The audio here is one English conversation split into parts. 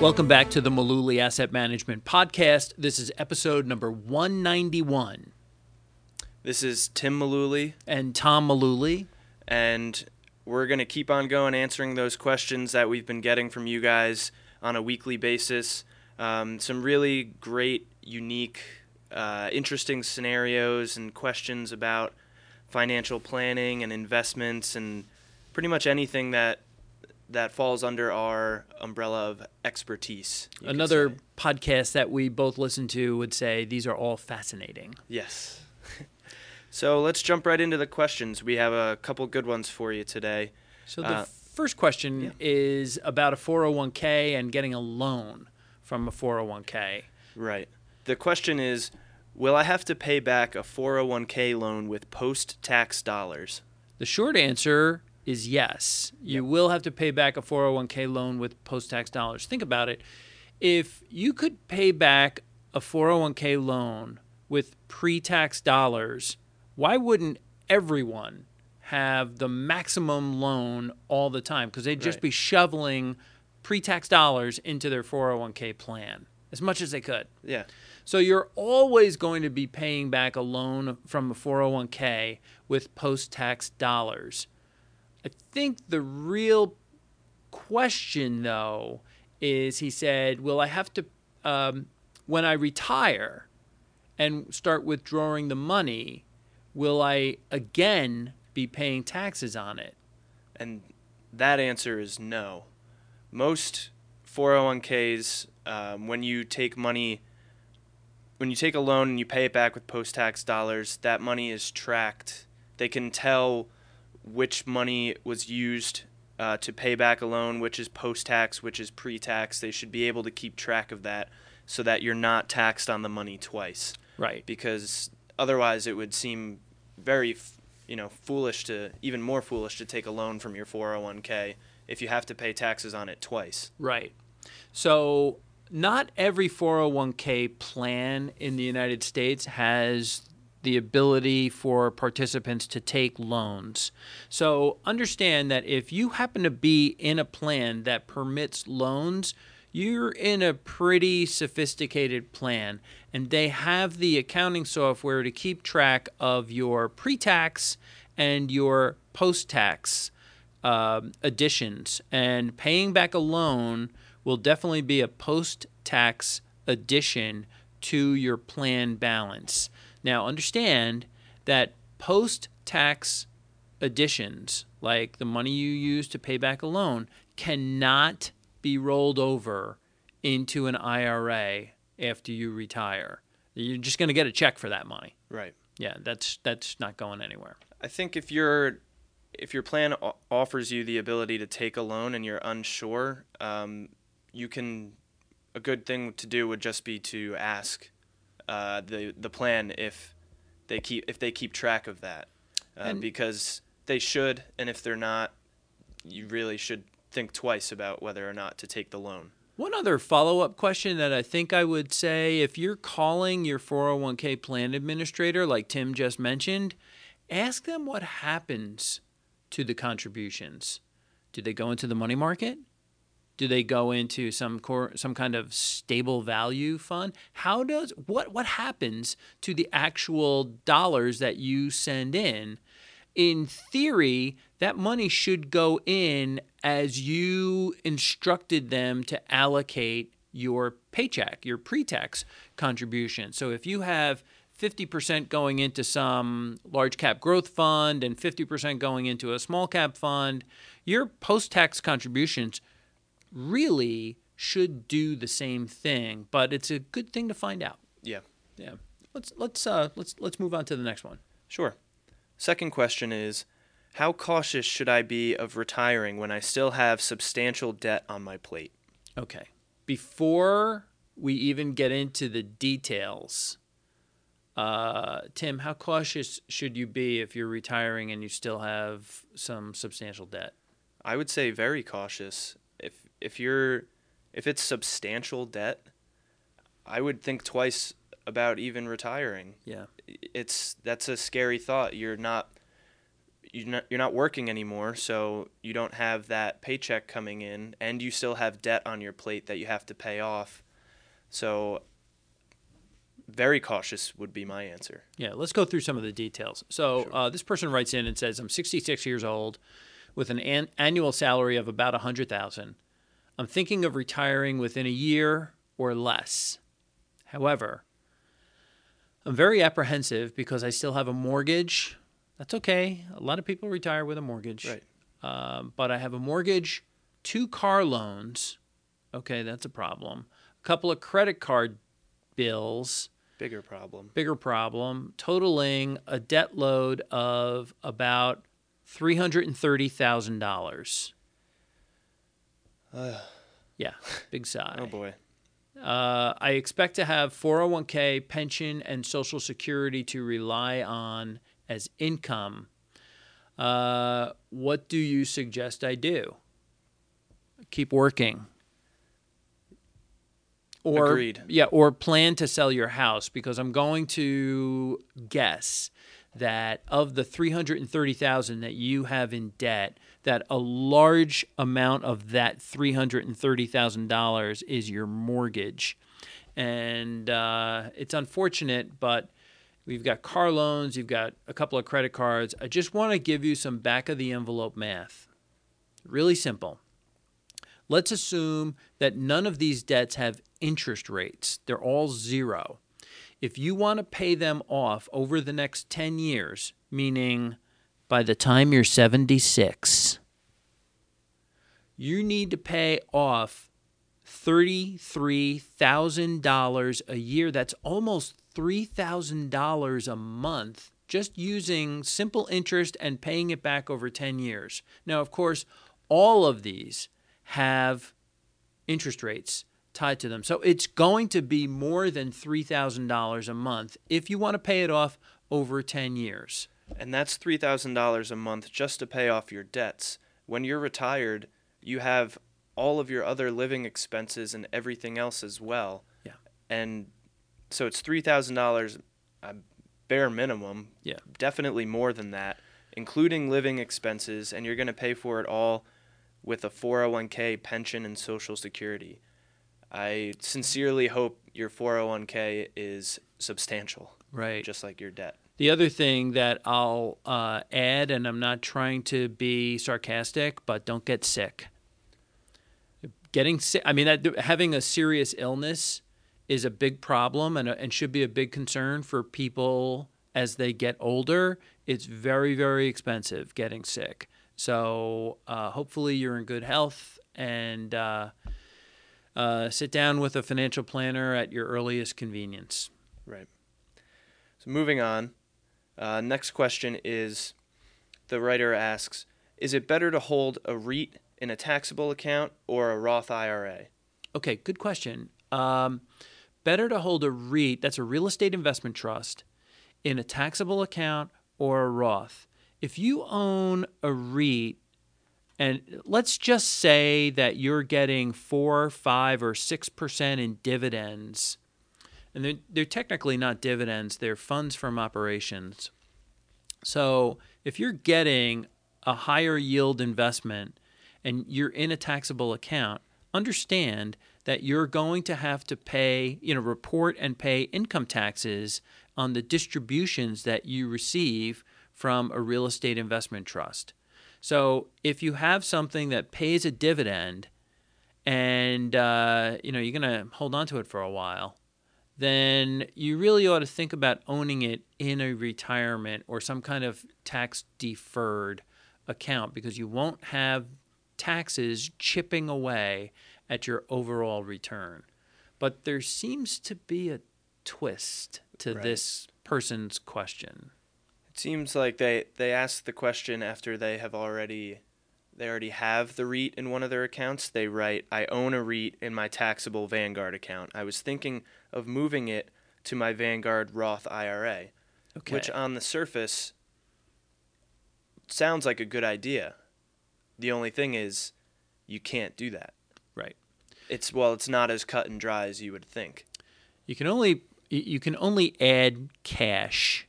Welcome back to the Mullooly Asset Management Podcast. This is episode number 191. This is Tim Mullooly, And Tom Mullooly. and we're going to keep on going answering those questions that we've been getting from you guys on a weekly basis. Um, some really great, unique, uh, interesting scenarios and questions about financial planning and investments and pretty much anything that that falls under our umbrella of expertise. Another podcast that we both listen to would say these are all fascinating. Yes. so let's jump right into the questions. We have a couple good ones for you today. So the Uh, first question is about a 401k and getting a loan from a 401k. Right. The question is Will I have to pay back a 401k loan with post tax dollars? The short answer is yes. You will have to pay back a 401k loan with post tax dollars. Think about it. If you could pay back a 401k loan with pre tax dollars, why wouldn't everyone have the maximum loan all the time? Because they'd just Right. be shoveling pre tax dollars into their 401k plan as much as they could. Yeah. So you're always going to be paying back a loan from a 401k with post tax dollars. I think the real question, though, is he said, Will I have to, um, when I retire and start withdrawing the money, will I again be paying taxes on it? And that answer is no. Most 401ks, um, when you take money, when you take a loan and you pay it back with post tax dollars, that money is tracked. They can tell which money was used uh, to pay back a loan, which is post tax, which is pre tax. They should be able to keep track of that so that you're not taxed on the money twice Right. because otherwise it would seem very you know foolish to even more foolish to take a loan from your 401k if you have to pay taxes on it twice Right. So, not every 401k plan in the United States has the ability for participants to take loans. So, understand that if you happen to be in a plan that permits loans, you're in a pretty sophisticated plan, and they have the accounting software to keep track of your pre tax and your post tax um, additions, and paying back a loan will definitely be a post tax addition to your plan balance. Now, understand that post tax additions, like the money you use to pay back a loan, cannot be rolled over into an IRA after you retire. You're just going to get a check for that money. right Yeah, that's that's not going anywhere. i think if your if your plan o- offers you the ability to take a loan and you're unsure um, you can a good thing to do would just be to ask uh, the the plan if they keep if they keep track of that uh, And- because they should and if they're not you really should think twice about whether or not to take the loan One other follow up question that I think I would say if you're calling your 401k plan administrator, like Tim just mentioned, ask them what happens to the contributions. Do they go into the money market? Do they go into some core, some kind of stable value fund? How does what what happens to the actual dollars that you send in? in theory, that money should go in as you instructed them to allocate your paycheck, your pre tax contribution. So if you have 50% going into some large cap growth fund and 50% going into a small cap fund, your post tax contributions really should do the same thing, but it's a good thing to find out. yeah Yeah. Let's let's uh let's let's move on to the next one. Sure. Second question is How cautious should I be of retiring when I still have substantial debt on my plate? Okay. Before we even get into the details, uh, Tim, how cautious should you be if you're retiring and you still have some substantial debt? I would say very cautious. If you're if it's substantial debt, I would think twice about even retiring. Yeah. It's that's a scary thought. You're not you're not, you're not working anymore, so you don't have that paycheck coming in and you still have debt on your plate that you have to pay off. So very cautious would be my answer. Yeah, let's go through some of the details. So Sure. uh, this person writes in and says, "I'm 66 years old, with an, an annual salary of about 100,000. I'm thinking of retiring within a year or less. However, I'm very apprehensive because I still have a mortgage. That's okay. A lot of people retire with a mortgage. Right. Um, but I have a mortgage, two car loans. Okay, that's a problem. A couple of credit card bills. Bigger problem. Bigger problem. Totaling a debt load of about $330,000. Uh, yeah, big sigh. oh boy. Uh, I expect to have 401k, pension, and Social Security to rely on as income. Uh, what do you suggest I do? Keep working. Or, Agreed. Yeah, or plan to sell your house because I'm going to guess that of the 330,000 that you have in debt, that a large amount of that $330,000 is your mortgage. And uh, it's unfortunate, but we've got car loans, you've got a couple of credit cards. I just want to give you some back of the envelope math. Really simple. Let's assume that none of these debts have interest rates, they're all zero. If you want to pay them off over the next 10 years, meaning by the time you're 76, you need to pay off $33,000 a year. That's almost $3,000 a month just using simple interest and paying it back over 10 years. Now, of course, all of these have interest rates tied to them. So it's going to be more than $3,000 a month if you want to pay it off over 10 years. And that's $3,000 a month just to pay off your debts. When you're retired, you have all of your other living expenses and everything else as well. Yeah. And so it's $3,000 a bare minimum. Yeah. Definitely more than that, including living expenses, and you're going to pay for it all with a 401k, pension, and Social Security. I sincerely hope your 401k is substantial, Right. just like your debt. The other thing that I'll uh, add, and I'm not trying to be sarcastic, but don't get sick. Getting sick, I mean, that, having a serious illness is a big problem and, and should be a big concern for people as they get older. It's very, very expensive getting sick. So uh, hopefully you're in good health and uh, uh, sit down with a financial planner at your earliest convenience. Right. So moving on, uh, next question is the writer asks, is it better to hold a REIT in a taxable account or a Roth IRA? Okay, good question. Um, better to hold a REIT, that's a real estate investment trust, in a taxable account or a Roth. If you own a REIT, and let's just say that you're getting four, five, or six percent in dividends, and they're, they're technically not dividends, they're funds from operations. So if you're getting a higher yield investment and you're in a taxable account, understand that you're going to have to pay, you know, report and pay income taxes on the distributions that you receive from a real estate investment trust. So if you have something that pays a dividend and uh, you know you're going to hold on to it for a while, then you really ought to think about owning it in a retirement or some kind of tax deferred account because you won't have taxes chipping away at your overall return. But there seems to be a twist to Right. this person's question. Seems like they they ask the question after they have already they already have the REIT in one of their accounts. They write, "I own a REIT in my taxable Vanguard account. I was thinking of moving it to my Vanguard Roth IRA." Okay. Which on the surface sounds like a good idea. The only thing is you can't do that. right. It's well, it's not as cut and dry as you would think. You can only you can only add cash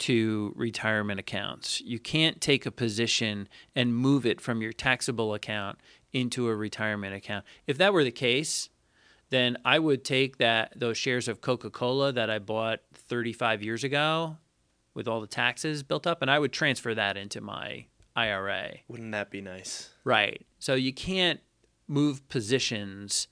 to retirement accounts. You can't take a position and move it from your taxable account into a retirement account. If that were the case, then I would take that those shares of Coca-Cola that I bought 35 years ago with all the taxes built up and I would transfer that into my IRA. Wouldn't that be nice? Right. So you can't move positions,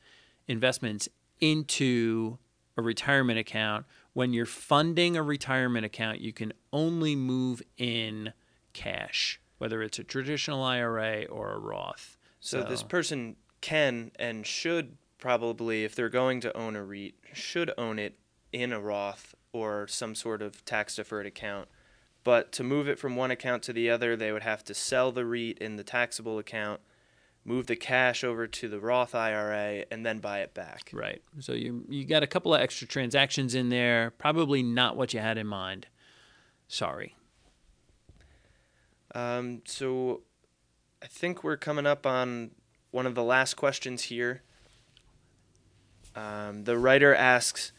investments into a retirement account. When you're funding a retirement account, you can only move in cash, whether it's a traditional IRA or a Roth. So, this person can and should probably, if they're going to own a REIT, should own it in a Roth or some sort of tax deferred account. But to move it from one account to the other, they would have to sell the REIT in the taxable account, move the cash over to the Roth IRA, and then buy it back. Right. So you you got a couple of extra transactions in there, probably not what you had in mind. Sorry. Um, so I think we're coming up on one of the last questions here. Um, the writer asks,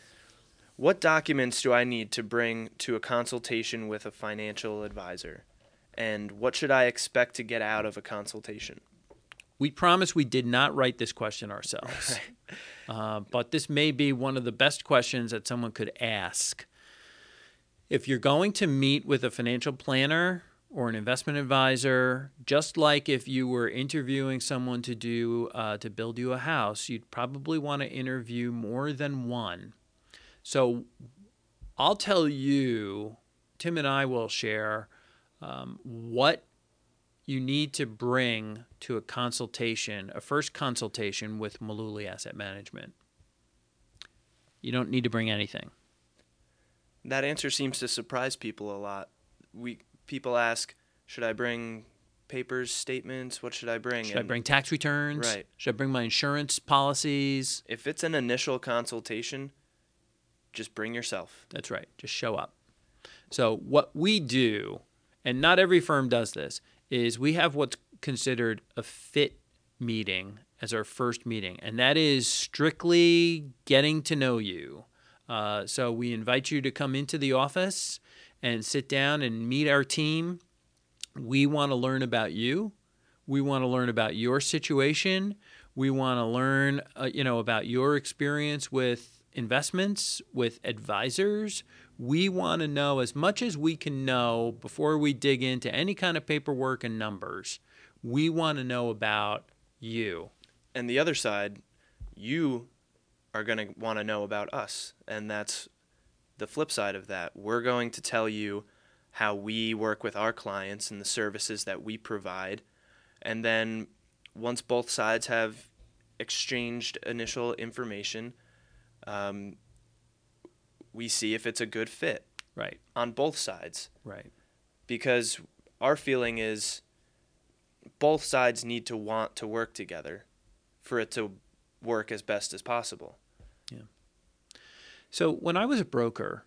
What documents do I need to bring to a consultation with a financial advisor? And what should I expect to get out of a consultation? We promise we did not write this question ourselves. uh, but this may be one of the best questions that someone could ask. If you're going to meet with a financial planner or an investment advisor, just like if you were interviewing someone to do uh, to build you a house, you'd probably want to interview more than one. So I'll tell you, Tim and I will share um, what you need to bring to a consultation, a first consultation with Mullooly Asset Management. You don't need to bring anything. That answer seems to surprise people a lot. We people ask, "Should I bring papers, statements? What should I bring?" Should I bring tax returns? Right. Should I bring my insurance policies? If it's an initial consultation, just bring yourself. That's right. Just show up. So, what we do, and not every firm does this, is we have what's considered a fit meeting as our first meeting, and that is strictly getting to know you. Uh, so, we invite you to come into the office and sit down and meet our team. We want to learn about you. We want to learn about your situation. We want to learn, uh, you know, about your experience with investments, with advisors. We want to know as much as we can know before we dig into any kind of paperwork and numbers. We want to know about you. And the other side, you are going to want to know about us. And that's the flip side of that. We're going to tell you how we work with our clients and the services that we provide. And then once both sides have exchanged initial information, um, we see if it's a good fit Right, on both sides. right. Because our feeling is both sides need to want to work together for it to work as best as possible. Yeah. So when I was a broker,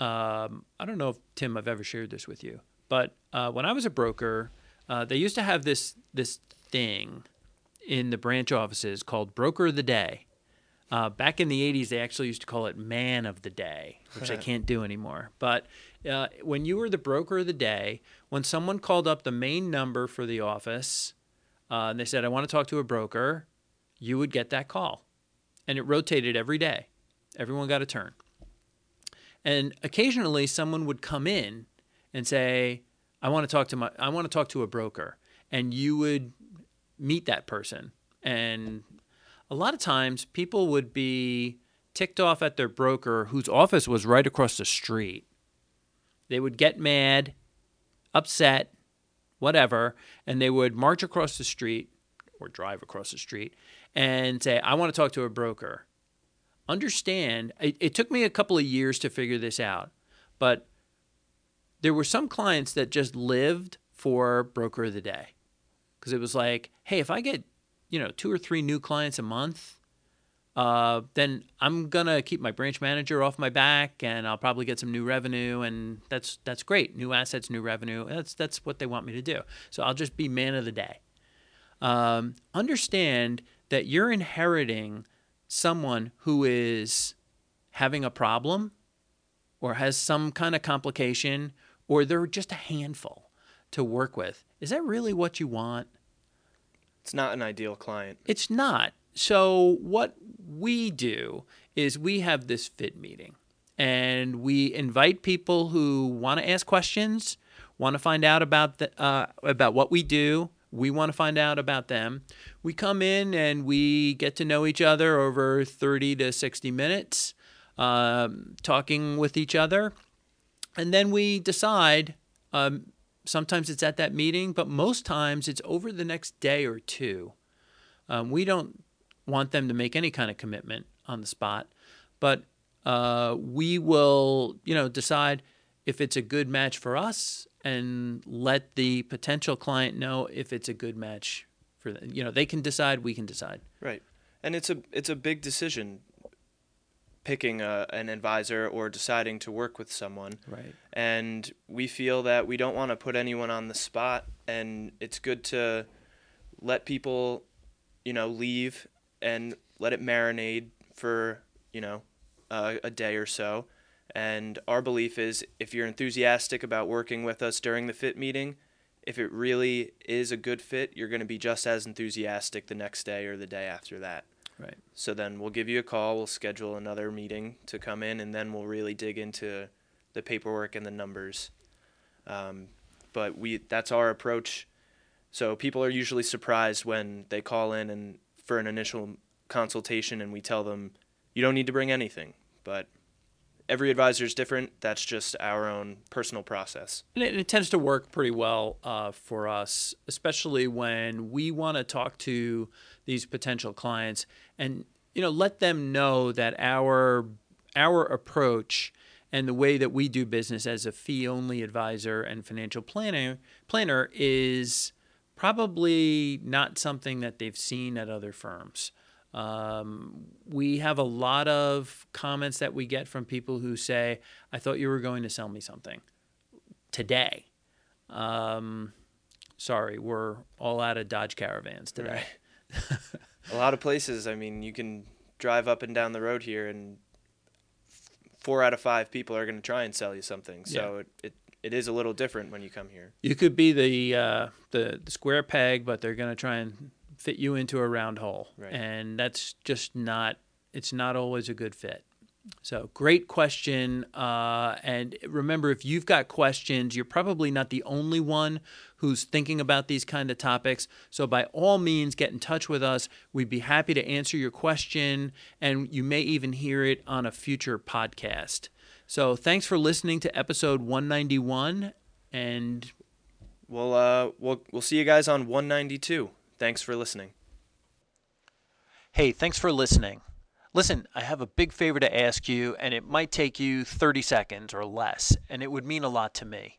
um, I don't know if Tim, I've ever shared this with you, but uh, when I was a broker, uh, they used to have this this thing in the branch offices called Broker of the Day. Uh, back in the 80s, they actually used to call it Man of the Day, which I can't do anymore. But uh, when you were the broker of the day, when someone called up the main number for the office uh, and they said, I want to talk to a broker, you would get that call. And it rotated every day. Everyone got a turn. And occasionally someone would come in and say, I want to talk to my I want to talk to a broker. And you would meet that person. And a lot of times people would be ticked off at their broker whose office was right across the street. They would get mad, upset, whatever, and they would march across the street or drive across the street and say, I want to talk to a broker. Understand, it, it took me a couple of years to figure this out, but there were some clients that just lived for broker of the day because it was like, hey, if I get you know two or three new clients a month, uh, then I'm gonna keep my branch manager off my back, and I'll probably get some new revenue, and that's that's great. New assets, new revenue. That's that's what they want me to do. So I'll just be man of the day. Um, understand that you're inheriting someone who is having a problem, or has some kind of complication, or they're just a handful to work with. Is that really what you want? It's not an ideal client. It's not. So, what we do is we have this fit meeting and we invite people who want to ask questions, want to find out about the, uh, about what we do. We want to find out about them. We come in and we get to know each other over 30 to 60 minutes, um, talking with each other. And then we decide um, sometimes it's at that meeting, but most times it's over the next day or two. Um, we don't want them to make any kind of commitment on the spot, but uh, we will, you know, decide if it's a good match for us and let the potential client know if it's a good match for them. You know, they can decide, we can decide. Right, and it's a it's a big decision picking a, an advisor or deciding to work with someone. Right. And we feel that we don't want to put anyone on the spot, and it's good to let people, you know, leave and let it marinate for you know uh, a day or so. And our belief is if you're enthusiastic about working with us during the fit meeting, if it really is a good fit, you're going to be just as enthusiastic the next day or the day after that. Right. So then we'll give you a call, we'll schedule another meeting to come in, and then we'll really dig into the paperwork and the numbers. Um, but we that's our approach. So people are usually surprised when they call in and for an initial consultation, and we tell them you don't need to bring anything. But every advisor is different. That's just our own personal process. And it, it tends to work pretty well uh, for us, especially when we want to talk to these potential clients and you know let them know that our our approach and the way that we do business as a fee only advisor and financial planner planner is probably not something that they've seen at other firms. Um, we have a lot of comments that we get from people who say, I thought you were going to sell me something today. Um, sorry, we're all out of Dodge Caravans today. Right. a lot of places, I mean, you can drive up and down the road here, and four out of five people are going to try and sell you something. So it, it, it is a little different when you come here. You could be the uh, the, the square peg, but they're going to try and fit you into a round hole, Right. and that's just not. It's not always a good fit. So great question. Uh, and remember, if you've got questions, you're probably not the only one who's thinking about these kind of topics. So by all means, get in touch with us. We'd be happy to answer your question, and you may even hear it on a future podcast. So thanks for listening to episode 191, and We'll, uh, we'll, we'll see you guys on 192. Thanks for listening. Hey, thanks for listening. Listen, I have a big favor to ask you, and it might take you 30 seconds or less, and it would mean a lot to me.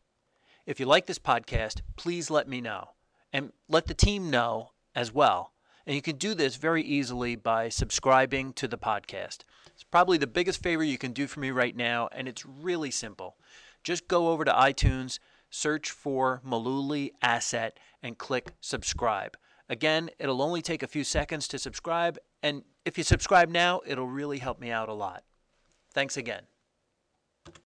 If you like this podcast, please let me know, and let the team know as well. And you can do this very easily by subscribing to the podcast. It's probably the biggest favor you can do for me right now, and it's really simple. Just go over to iTunes, search for Mullooly Asset, and click subscribe. Again, it'll only take a few seconds to subscribe, and if you subscribe now, it'll really help me out a lot. Thanks again.